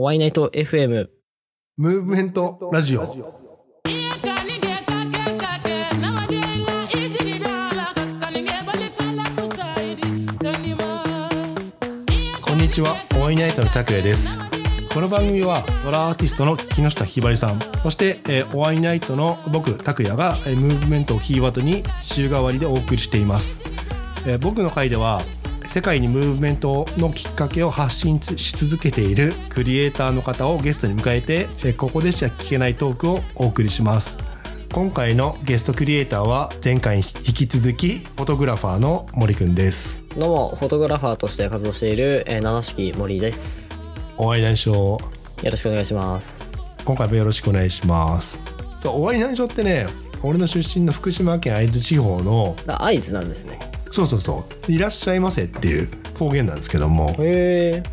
ワイナイト FM。ムーブメントラジオ。こんにちは、ワイナイトの拓也です。この番組はドラアーティストの木下ひばりさん、そして、えー、おワイナイトの僕拓也が、えームーブメントをキーワードに週替わりでお送りしています。えー僕の回では世界にムーブメントのきっかけを発信し続けているクリエイターの方をゲストに迎えてえーここでしか聞けないトークをお送りします今回のゲストクリエイターは前回に引き続きフォトグラファーの森くんですどうも、フォトグラファーとして活動している、えー、七式森です。お会い内緒よろしくお願いします。今回もよろしくお願いしますそうお会い内緒ってね俺の出身の福島県会津地方のあ、合図なんですね。そうそうそういらっしゃいませっていう方言なんですけども。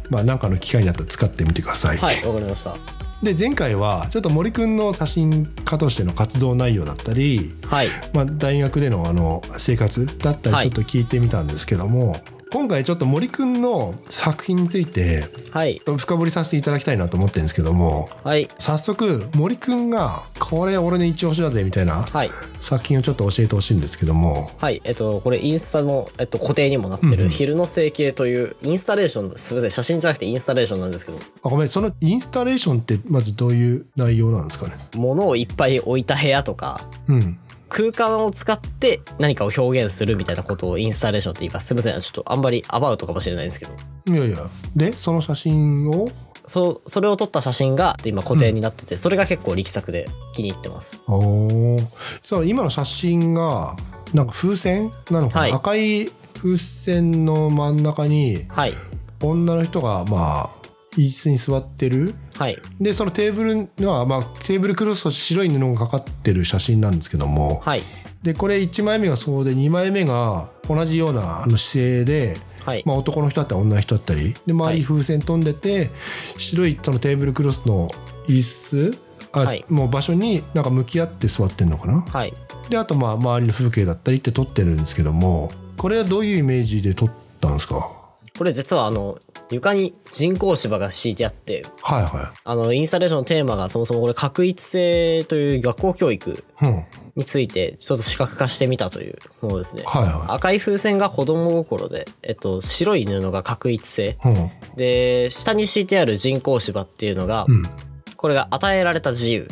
まあ何かの機会になったら使ってみてください、はい、わかりました。で前回はちょっと森くんの写真家としての活動内容だったり、はい。まあ、大学でのあの生活だったりはいちょっと聞いてみたんですけども、今回ちょっと森くんの作品についてはい。深掘りさせていただきたいなと思ってるんですけどもはい。早速森くんがこれ俺の一押しだぜみたいなはい。作品をちょっと教えてほしいんですけどもはい。えっと、これインスタの、えっと、固定にもなってる、昼の成形という、インスタレーション、すみません、写真じゃなくてインスタレーションなんですけど、あごめんそのインスタレーションってまずどういう内容なんですかね？物をいっぱい置いた部屋とか、うん空間を使って何かを表現するみたいなことをインスタレーションって言います。すみません、ちょっとあんまりアバウトかもしれないんですけど。いやいやでその写真を？そう、それを撮った写真が今固定になってて、それが結構力作で気に入ってます。おおそう今の写真がなんか風船なのかな、はい赤い風船の真ん中にはい。女の人がまあ椅子に座ってるはい。でそのテーブルには、まあ、テーブルクロスと白い布がかかってる写真なんですけども、はい。でこれ1枚目がそうで2枚目が同じようなあの姿勢で、はい。まあ、男の人だったり女の人だったりで周はいり風船飛んでて、白いそのテーブルクロスの椅子あ、はいもう場所になんか向き合って座ってんのかなはい。であとまあ周りの風景だったりって撮ってるんですけどもこれはどういうイメージで撮ったんですか？これ実はあの、床に人工芝が敷いてあって、はいはあの、インスタレーションのテーマがそもそもこれ、確一性という学校教育い。うん。はいについて、ちょっと視覚化してみたというものですね。は赤い風船が子供心で、えっと、白い布が確一性。い。うん。で、下に敷いてある人工芝っていうのが、これが与えられた自由。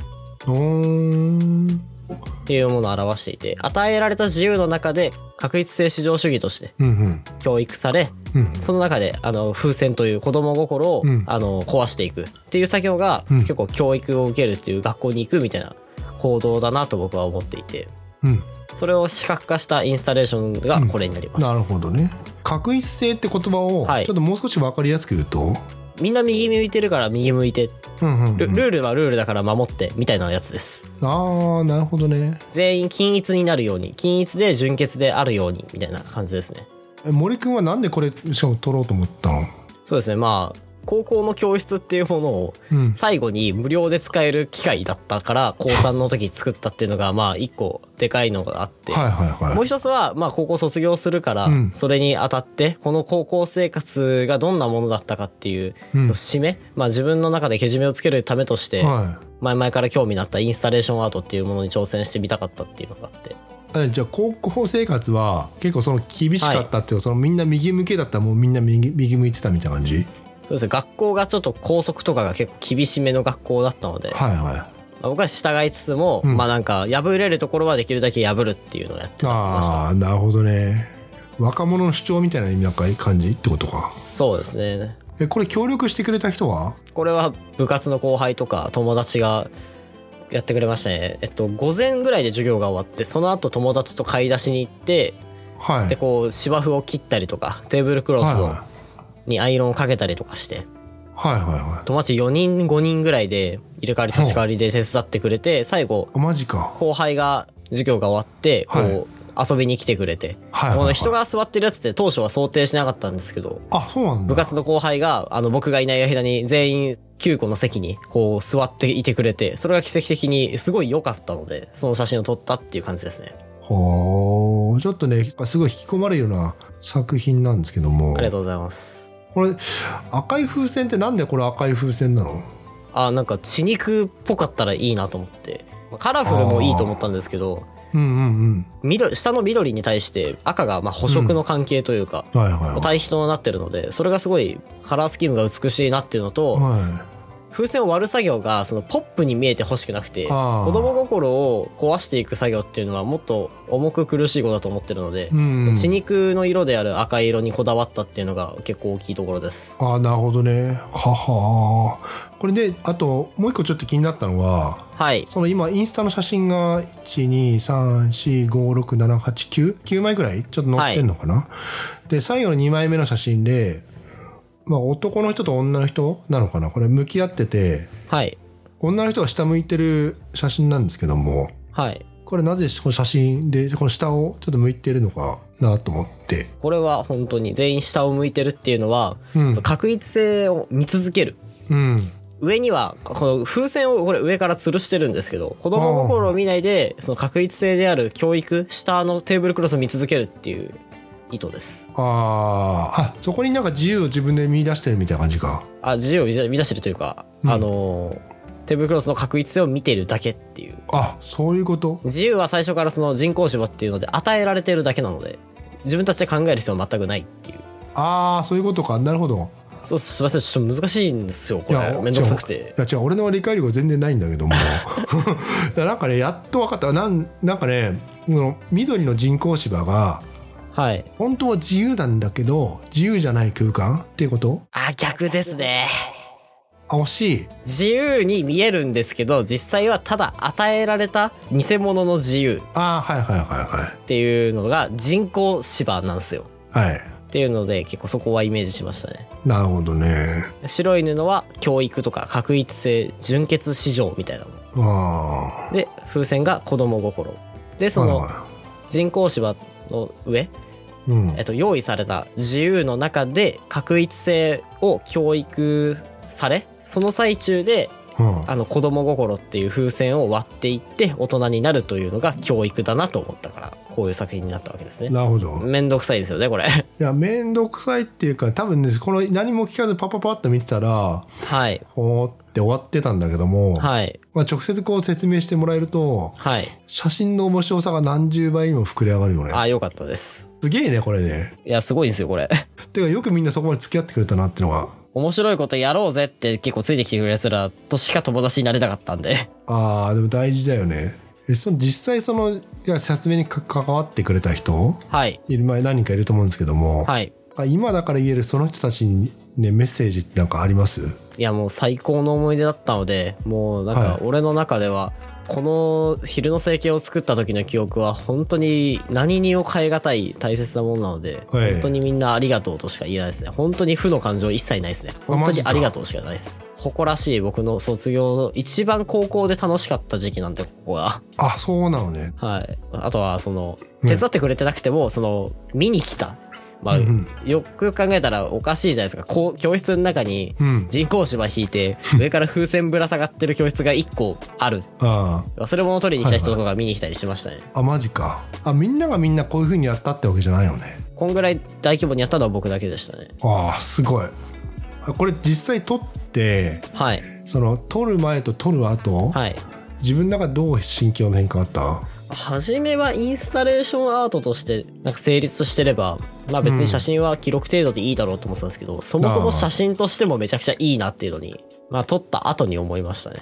っていうものを表していて、与えられた自由の中で、確一性至上主義としてうんうん。教育され、うんその中で、あの、風船という子供心を、んあの、壊していくっていう作業が、結構教育を受けるっていう学校に行くみたいな行動だなと僕は思っていて、うん。それを視覚化したインスタレーションがこれになります。なるほどね。確一性って言葉を、はいちょっともう少し分かりやすく言うと、みんな右向いてるから右向いて、うんうんルルールはルールだから守って、みたいなやつです。ああ、なるほどね。全員均一になるように、均一で純潔であるように、みたいな感じですね。え森くんはなんでこれ、しかも撮ろうと思ったの？そうですね、まあ、高校の教室っていうものをうん。最後に無料で使える機会だったから、高3の時作ったっていうのが、まあ、一個でかいのがあって、はいはいはい。もう一つは、まあ、高校卒業するから、ん。それにあたって、この高校生活がどんなものだったかっていう、締め、まあ、自分の中でけじめをつけるためとして、は前々から興味のあったインスタレーションアートっていうものに挑戦してみたかったっていうのがあって。じゃあ高校生活は結構その厳しかったっていうか、そのみんな右向けだったらもうみんな右右向いてたみたいな感じ？そうですね、学校がちょっと校則とかが結構厳しめの学校だったので、はいはい。まあ僕は従いつつも、まあなんか破れるところはできるだけ破るっていうのをやってました。ああ、なるほどね。若者の主張みたいな意味なんか感じってことか。そうですね。え、これ協力してくれた人は？これは部活の後輩とか友達がやってくれましたね。えっと、午前ぐらいで授業が終わって、その後友達と買い出しに行って、はい。で、こう芝生を切ったりとか、テーブルクロスをはいはにアイロンをかけたりとかして、はいはいはい。友達4人5人ぐらいで入れ替わり立ち替わりで手伝ってくれて、最後、あマジか。後輩が授業が終わって、こう、はい遊びに来てくれて、はいはいはい人が座ってるやつって当初は想定しなかったんですけど、あ、そうなんだ。部活の後輩が、あの、僕がいない間に全員9個の席にこう座っていてくれて、それが奇跡的にすごい良かったので、その写真を撮ったっていう感じですね。ほーちょっとね、すごい引き込まれるような作品なんですけどもありがとうございます。これ赤い風船ってなんでこれ赤い風船なの？あ、なんか血肉っぽかったらいいなと思って。まあカラフルもいいと思ったんですけど、うんうん緑、下の緑に対して赤がまあ補色の関係というか、うん。はいはいはい。対比となってるので、それがすごいカラースキームが美しいなっていうのと、は風船を割る作業がそのポップに見えてほしくなくて、子供心を壊していく作業っていうのはもっと重く苦しいことだと思ってるので、うん血肉の色である赤い色にこだわったっていうのが結構大きいところです。ああなるほどね。ははこれであともう一個ちょっと気になったのははい。その今インスタの写真が123456789 9枚ぐらいちょっと載ってんのかな、で最後の2枚目の写真でまあ男の人と女の人なのかな？これ向き合っててはい。女の人が下向いてる写真なんですけどもはい。これなぜこの写真でこの下をちょっと向いてるのかなと思ってこれは本当に全員下を向いてるっていうのは、うん確一性を見続ける。うん上には、この風船をこれ上から吊るしてるんですけど、子供心を見ないで、その確一性である教育、下のテーブルクロスを見続けるっていう意図です。あーあそこになんか自由を自分で見出してるみたいな感じかあ、自由を見出してるというか、あのー、テーブルクロスの確一性を見てるだけっていう。あそういうこと？自由は最初からその人工芝っていうので与えられてるだけなので、自分たちで考える必要は全くないっていう。ああそういうことかなるほどそう、すいません、ちょっと難しいんですよ、これ。めんどくさくてい。や違う俺の理解力は全然ないんだけども なんかねやっと分かったなんなんかね緑の人工芝がはい。本当は自由なんだけど自由じゃない空間っていうこと？あ、逆ですね。あ惜しい自由に見えるんですけど、実際はただ与えられた偽物の自由ああはいはいはいっていうのが人工芝なんですよ。はいはいっていうので結構そこはイメージしましたね。なるほどね白い布は教育とか確一性、純潔市場みたいなもあの。で、風船が子供心。で、その人工芝の上、いえっと、用意された自由の中で確一性を教育され、その最中であの子供心っていう風船を割っていって大人になるというのが教育だなと思ったからこういう作品になったわけですね。なるほどめんどくさいですよねこれ。いや面倒くさいっていうか多分ねこの何も聞かずパパパッと見てたらはい。ほーって終わってたんだけども、はい。まあ、直接こう説明してもらえるとはい。写真の面白さが何十倍にも膨れ上がるよねあ、よかったです。すげえねこれねいや、すごいんですよこれ。てかよくみんなそこまで付き合ってくれたなってのが面白いことやろうぜって結構ついてきてくれる奴らとしか友達になれなかったんで。あーでも大事だよねえその実際そのいや説明にか関わってくれた人？はい。いる前何人かいると思うんですけども、はい。あ今だから言えるその人たちにねメッセージってなんかあります？いやもう最高の思い出だったので、もうなんはいか俺の中では、この昼の生計を作った時の記憶は本当に何にも変え難い大切なものなので、はい本当にみんなありがとうとしか言えないですね。本当に負の感情一切ないですね。本当にありがとうしかないです。誇らしい僕の卒業の一番高校で楽しかった時期なんで、ここが。あそうなのねはい。あとは、その、手伝ってくれてなくても、その、見に来た。まあ、うんよく考えたらおかしいじゃないですか。こう、教室の中にうん人工芝引いて、上から風船ぶら下がってる教室が1個ある。あ忘れ物取りに来た人とかが見に来たりしましたね。ああマジかあみんながみんなこういう風にやったってわけじゃないのねこんぐらい大規模にやったのは僕だけでしたね。ああすごいあこれ実際撮ってはい。その撮る前と撮る後、はい。自分の中でどう心境の変化あった？初めはインスタレーションアートとしてなんか成立してれば、まあ別に写真は記録程度でいいだろうと思ってたんですけど、そもそも写真としてもめちゃくちゃいいなっていうのに、まあ撮った後に思いましたね。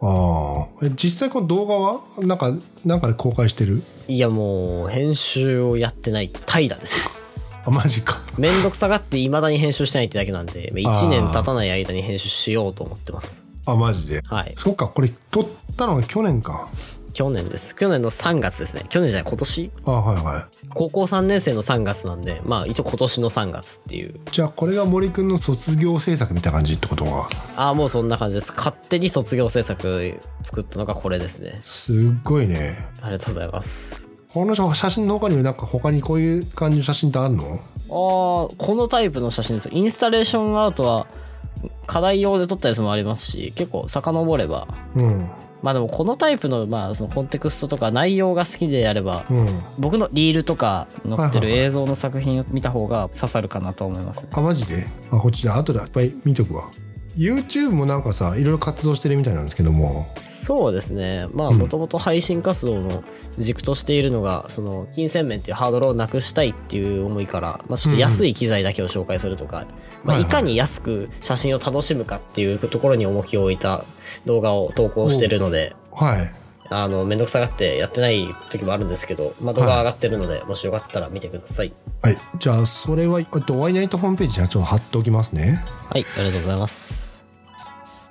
ああえ実際この動画はなんかなんかで公開してる？いやもう、編集をやってない怠惰です。あマジかめんどくさがって未だに編集してないってだけなんで、1年経たない間に編集しようと思ってます。あマジで？はい。そっかこれ撮ったのが去年か去年です。去年の3月ですね。去年じゃない、今年？あはいは高校3年生の3月なんで、まあ一応今年の3月っていう。いじゃあこれが森くんの卒業制作みたいな感じってことはああ、もうそんな感じです。勝手に卒業制作作ったのがこれですね。すっごいねありがとうございます。この写真の他にもなんか他にこういう感じの写真ってあるの？ああ、このタイプの写真です。インスタレーションアートは課題用で撮ったやつもありますし、結構遡れば、うんまあでもこのタイプの、まあそのコンテクストとか内容が好きであれば、うん。僕のリールとか載ってるはいはいはい映像の作品を見た方が刺さるかなと思います。あ、マジで？あ、こっちで後でいっぱい見とくわ。YouTube もなんかさ、いろいろ活動してるみたいなんですけども。そうですね。まあもともと配信活動の軸としているのが、その金銭面っていうハードルをなくしたいっていう思いから、まあちょっと安い機材だけを紹介するとか、まあはいはいいかに安く写真を楽しむかっていうところに重きを置いた動画を投稿してるので、はい。あの、めんどくさがってやってない時もあるんですけど、まあ動画上がってるので、もしよかったら見てください。はい。じゃあ、それは、えっと、ワイナイトホームページにちょっと貼っておきますね。はい、ありがとうございます。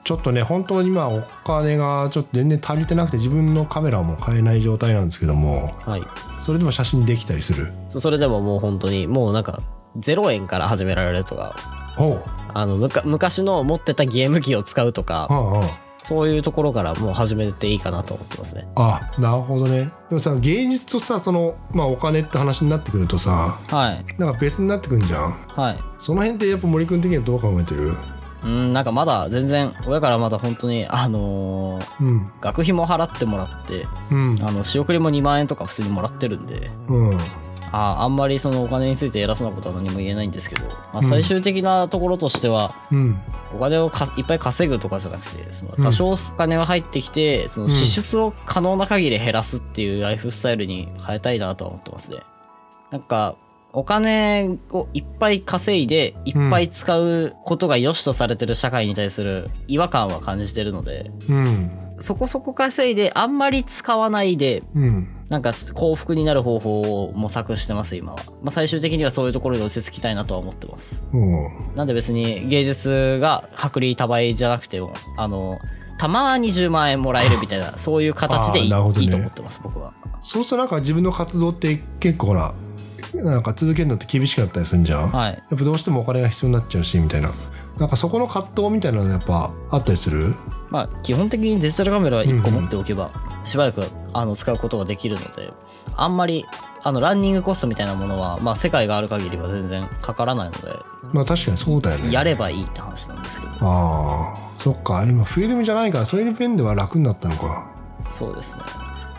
ちょっとね、本当に今お金がちょっと全然足りてなくて自分のカメラも買えない状態なんですけども、はい。それでも写真できたりする？そそれでももう本当に、もうなんか、0円から始められるとか、ほう。あの、むか昔の持ってたゲーム機を使うとか、うんうん。そういうところからもう始めていいかなと思ってますね。あ、なるほどね。でもさ、芸術とさ、その、まあお金って話になってくるとさ、はい。なんか別になってくんじゃん。はい。その辺ってやっぱ森君的にはどう考えてる？うん、なんかまだ全然、親からまだ本当に、あのーうん。学費も払ってもらって、うん。あの、仕送りも2万円とか普通にもらってるんで、うん。ああんまりそのお金について偉そうなことは何も言えないんですけど、まあ、最終的なところとしては、うん。お金をかいっぱい稼ぐとかじゃなくて、その多少お金が入ってきて、その支出を可能な限り減らすっていうライフスタイルに変えたいなとは思ってますね。なんか、お金をいっぱい稼いで、いっぱい使うことが良しとされてる社会に対する違和感は感じてるので、うん。そこそこ稼いであんまり使わないで、うん。なんか幸福になる方法を模索してます、今は。まあ最終的にはそういうところに落ち着きたいなとは思ってます。うん。なんで別に芸術が薄利多売じゃなくても、あの、たまに10万円もらえるみたいな、そういう形でいい,、ねいいと思ってます、僕は。そうするとなんか自分の活動って結構ほら、なんか続けるのって厳しかったりするんじゃん、はい。やっぱどうしてもお金が必要になっちゃうし、みたいな。なんかそこの葛藤みたいなのやっぱあったりする？まあ、基本的にデジタルカメラは1個持っておけば、しばらくあの使うことができるので、あんまり、あの、ランニングコストみたいなものは、まあ、世界がある限りは全然かからないので、まあ確かにそうだよね。やればいいって話なんですけど、ああ、そっか。今フィルムじゃないから、そういう面では楽になったのか。そうですね。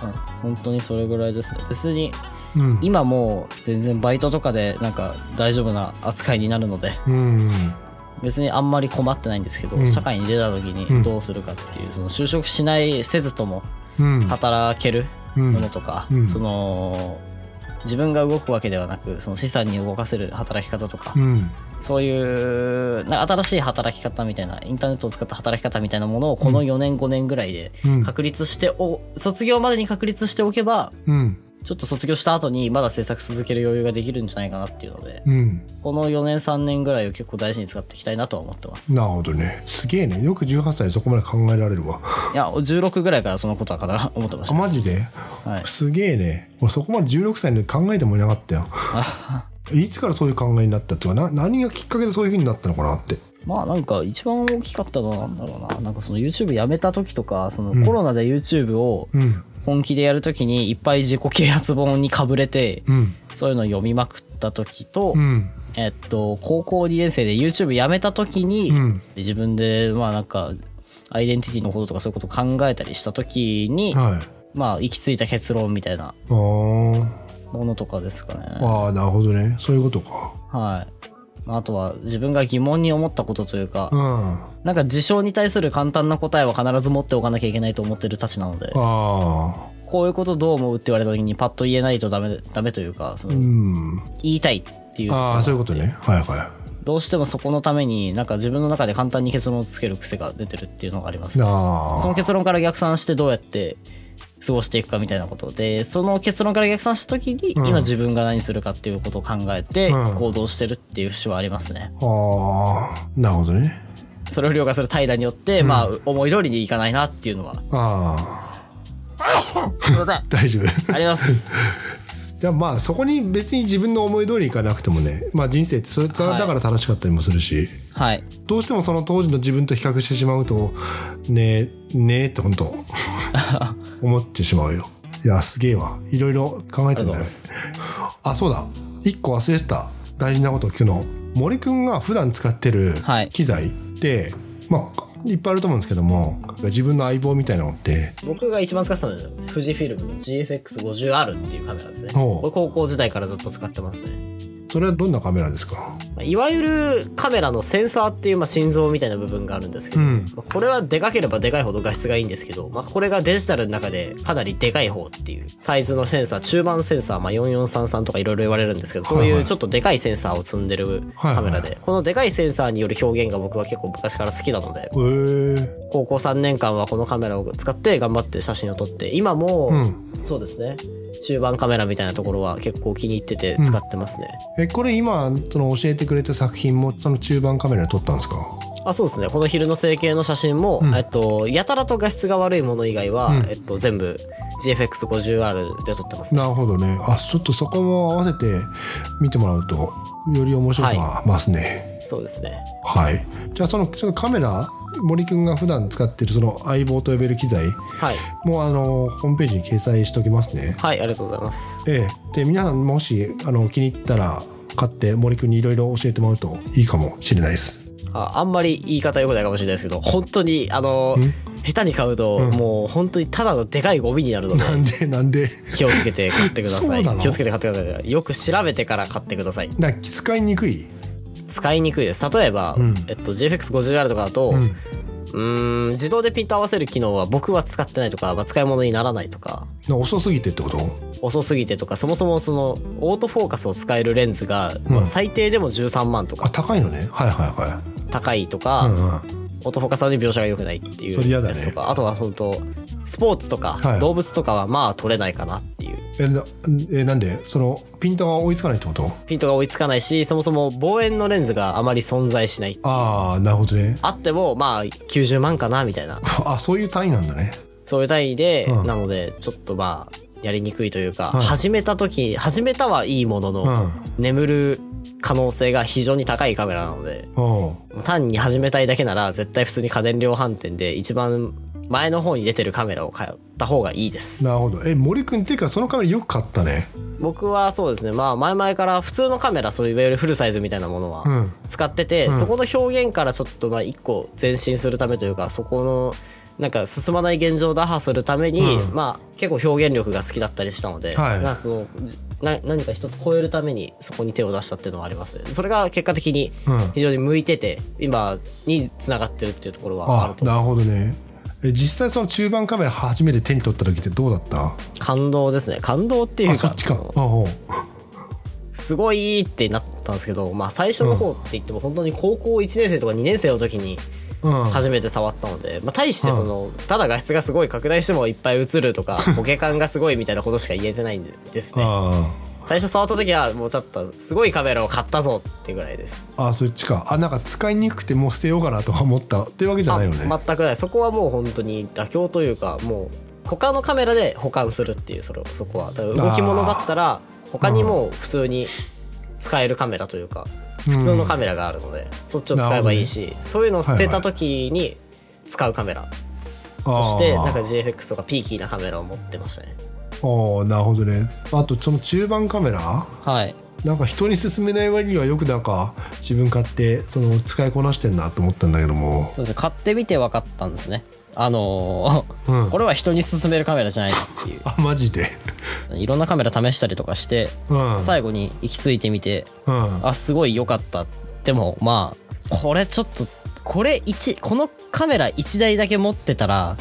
うん、本当にそれぐらいですね。別に、うん。今もう全然バイトとかでなんか大丈夫な扱いになるので、うん。別にあんまり困ってないんですけど、ん社会に出た時にどうするかっていう、その就職しないせずともうん。働けるうんものとか、うんその、自分が動くわけではなく、その資産に動かせる働き方とか、うん。そういう、な新しい働き方みたいな、インターネットを使った働き方みたいなものをこの4年5年ぐらいでうん確立してお、卒業までに確立しておけば、うん。ちょっと卒業した後にまだ制作続ける余裕ができるんじゃないかなっていうので、うん。この4年3年ぐらいを結構大事に使っていきたいなとは思ってます。なるほどね。すげえね。よく18歳でそこまで考えられるわ。いや、16ぐらいからそのことはかな思ってましあ、た。マジで？はい。すげえね。俺そこまで16歳で考えてもいなかったよ。いつからそういう考えになったとか、な、何がきっかけでそういう風になったのかなって。まあなんか一番大きかったのはなんだろうな。なんかその YouTube やめた時とか、そのコロナで YouTube をうん。本気でやる時にいっぱい自己啓発本にかぶれて、うん。そういうのを読みまくった時と、うん。えっと、高校2年生で YouTube やめた時に、うん自分でまあなんか、アイデンティティのこととかそういうことを考えたりした時に、はい。まあ行き着いた結論みたいなものとかですかね。あー、なるほどね。そういうことか。はい。まああとは自分が疑問に思ったことというか、うん。あなんか事象に対する簡単な答えは必ず持っておかなきゃいけないと思ってるたちなので、あ。こういうことどう思うって言われた時にパッと言えないとダメ、ダメというか、そのうん。言いたいっていうところああ、そういうことね。はいはどうしてもそこのためになんか自分の中で簡単に結論をつける癖が出てるっていうのがあります、い。ね。あその結論から逆算してどうやって過ごしていくかみたいなことで、その結論から逆算した時に、今自分が何するかっていうことを考えてうん行動してるっていう節はありますね。あ。ああ。なるほどね。それを凌駕する怠惰によって、まあ思い通りにいかないなっていうのは。ああ。すいません。あ 大丈夫。ります。じゃあまあそこに別に自分の思い通りいかなくてもね、まあ人生ってそれそれだから楽しかったりもするし、はい。どうしてもその当時の自分と比較してしまうと、ねえ、ねえって本当 思ってしまうよ。いや、すげえわ。いろいろ考えてんだねあそうだ。一個忘れてた。大事なことを聞くの。森くんが普段使ってるはい機材って、まあ、いっぱいあると思うんですけども自分の相棒みたいなのって？僕が一番使ってたのは、富士フィルムの GFX50R っていうカメラですね。これ高校時代からずっと使ってますね。それはどんなカメラですか？まあいわゆるカメラのセンサーっていうまあ心臓みたいな部分があるんですけど、うん。まあこれはでかければでかいほど画質がいいんですけど、まあ、これがデジタルの中でかなりでかい方っていうサイズのセンサー、中盤センサー、まあ、4433とかいろいろ言われるんですけど、そうはい。はいいうちょっとでかいセンサーを積んでるカメラで、はいこのでかいセンサーによる表現が僕は結構昔から好きなので、高校3年間はこのカメラを使って頑張って写真を撮って、今も、うん。そうですね、中盤カメラみたいなところは結構気に入ってて使ってますね。えこれ今その教えてくれた作品もその中盤カメラで撮ったんですか？あそうですね。この昼の整形の写真も、えっと、やたらと画質が悪いもの以外は、えっと、全部 GFX50R で撮ってますね。なるほどねあちょっとそこも合わせて見てもらうとより面白さが増すねそうですね。はい、じゃあそのそのカメラ森くんが普段使ってるその相棒と呼べる機材はい。もうあのホームページに掲載しておきますね。はい、ありがとうございます。ええ。で皆さんもしあの気に入ったら買って森くんにいろいろ教えてもらうといいかもしれないです。ああんまり言い方良くないかもしれないですけど、本当に、あの、下手に買うと、もう本当にただのでかいゴミになるので、なんでなんで？気をつけて買ってください。気をつけて買ってください。よく調べてから買ってください。な使いにくい？使いにくいです。例えば、えっと、GFX50R とかだと、うーん、自動でピント合わせる機能は僕は使ってないとか、まあ、使い物にならないとか、遅すぎてってこと？遅すぎてとか、そもそもその、オートフォーカスを使えるレンズが、まあ最低でも13万とあか高いのね。はいはいは高いとか、いうんうんオートフォーカスに描写が良くないっていうやつとか、あとは本当スポーツとか、はい動物とかはまあ撮れないかなっていう。えなえなんで？そのピントが追いつかないってこと？ピントが追いつかないし、そもそも望遠のレンズがあまり存在しない。ああなるほどね。あっても、まあ90万かなみたいな。あそういう単位なんだね。そういう単位で、うん。なので、ちょっとまあ、やりにくいというか、うん。始めた時、始めたはいいものの、うん。眠る可能性が非常に高いカメラなので、単に始めたいだけなら、絶対普通に家電量販店で一番前の方に出てるカメラを買った方がいいです。なるほど。え森くんっていうかそのカメラよく買ったね。僕はそうですね、まあ前々から普通のカメラ、そういういわゆるフルサイズみたいなものはうん。使ってて、そこの表現からちょっとまあ一個前進するためというか、そこの、なんか進まない現状を打破するために、うん。まあ結構表現力が好きだったりしたので、はい。なそのじな何か一つ超えるためにそこに手を出したっていうのはあります。ね。それが結果的にうん。非常に向いてて、今に繋がってるっていうところはあると思あなるほいます。どね。え実際その中盤カメラ初めて手に取った時ってどうだった？感動ですね。感動っていうか、あそっちか。あすごいってなったんですけど、まあ最初の方って言っても本当に高校1年生とか2年生の時にうん初めて触ったので、まあ大してその、ただ画質がすごい拡大してもいっぱい映るとか、ボケ感がすごいみたいなことしか言えてないんでですね。あ最初触った時はもうちょっとすごいカメラを買ったぞっていうぐらいです。ああそっちかあなんか使いにくくてもう捨てようかなとは思ったっていうわけじゃないよねあ全くない。そこはもう本当に妥協というか、もう他のカメラで保管するっていう、それを、そこは。だから動き物だったら、他にもう普通に使えるカメラというか、普通のカメラがあるので、そっちを使えばいいし、そういうのを捨てた時に使うカメラとして、なんか GFX とかピーキーなカメラを持ってましたね。ああなるほどねあとその中盤カメラ？はい。なんか人に勧めない割にはよくなんか自分買ってその使いこなしてんなと思ったんだけどもそうですね。買ってみて分かったんですね。あのーうんこれは人に勧めるカメラじゃないなっていう。あマジで？いろんなカメラ試したりとかして、うん。最後に行き着いてみて、うん。あ、すごい良かった。でも、まあ、これちょっと、これ1、このカメラ1台だけ持ってたら、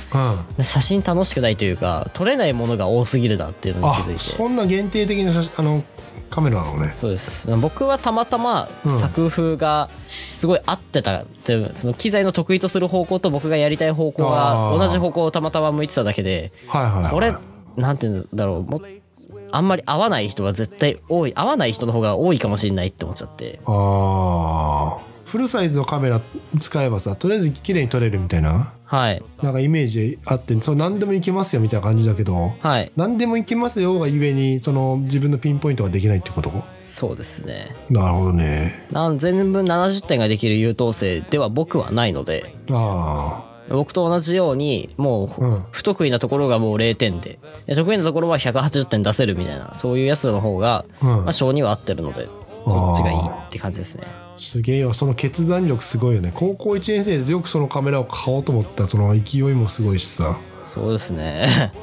うん。写真楽しくないというか、撮れないものが多すぎるなっていうのにあ気づいて。そんな限定的な写真あのカメラなのね。そうです。僕はたまたまうん。作風がすごい合ってたっていう、その機材の得意とする方向と僕がやりたい方向が同じ方向をたまたま向いてただけで、はいはいはい。これ、なんていうんだろう、もうあんまり合わない人は絶対多い、合わない人の方が多いかもしれないって思っちゃって。ああフルサイズのカメラ使えばさとりあえず綺麗に撮れるみたいなはい。なんかイメージあってそう何でもいけますよみたいな感じだけどはい。何でもいけますよがゆえにその自分のピンポイントができないってこと？そうですね。なるほどねなん全部70点ができる優等生では僕はないので、あ僕と同じように、もう、うん不得意なところがもう0点で、で得意なところは180点出せるみたいな、そういうやつの方が、うん。まあ、性には合ってるので、どっちがいいって感じですね。すげえよ。その決断力すごいよね。高校1年生でよくそのカメラを買おうと思ったその勢いもすごいしさそうですね。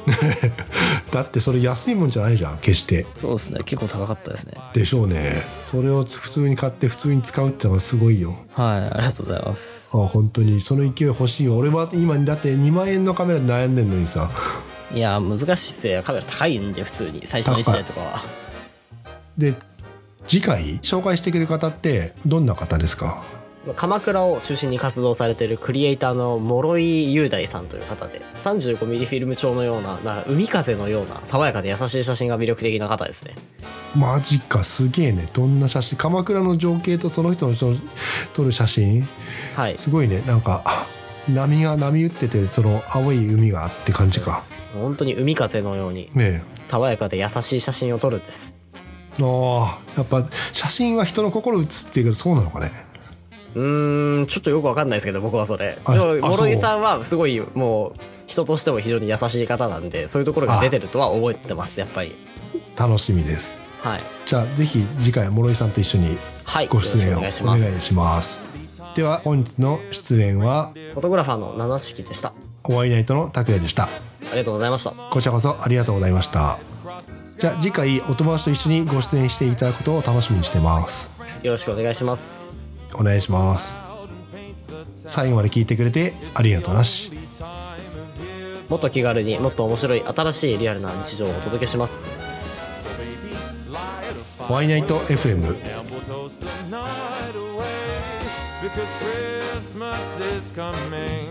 だってそれ安いもんじゃないじゃん決してそうですね。結構高かったですね。でしょうねそれを普通に買って普通に使うってのはすごいよはい、ありがとうございます。あ本当にその勢い欲しいよ俺は今だって2万円のカメラで悩んでんのにさいや、難しいっすよ。カメラ高いんで、普通に。最初の1台とかは。で次回紹介してくれる方ってどんな方ですか？鎌倉を中心に活動されているクリエイターの諸井雄大さんという方で、35mm フィルム調のような、な海風のような爽やかで優しい写真が魅力的な方ですね。マジかすげえね。どんな写真？鎌倉の情景とその人の人撮る写真？はい。すごいね。なんかあ波が波打っててその青い海があって感じか。本当に海風のようにね爽やかで優しい写真を撮るんです。えああやっぱ写真は人の心打つっていうけどそうなのかねうーん、ちょっとよくわかんないですけど、僕はそれ。あでも、諸井さんはすごいもう、人としても非常に優しい方なんで、そういうところが出てるとは思ってます、やっぱり。楽しみですはい。じゃあぜひ次回諸井さんと一緒にはい。ご出演をおよろしくお願いします。では本日の出演は？フォトグラファーの七式でした。あお会いナイトの拓也でしたりがとうございました。こちらこそありがとうございましたじゃあ次回お友達と一緒にご出演していただくことを楽しみにしてますよろしくお願いします。お願いします。最後まで聞いてくれてありがとうなし。もっと気軽にもっと面白い新しいリアルな日常をお届けします。ワイナイト FM Because Christmas is coming.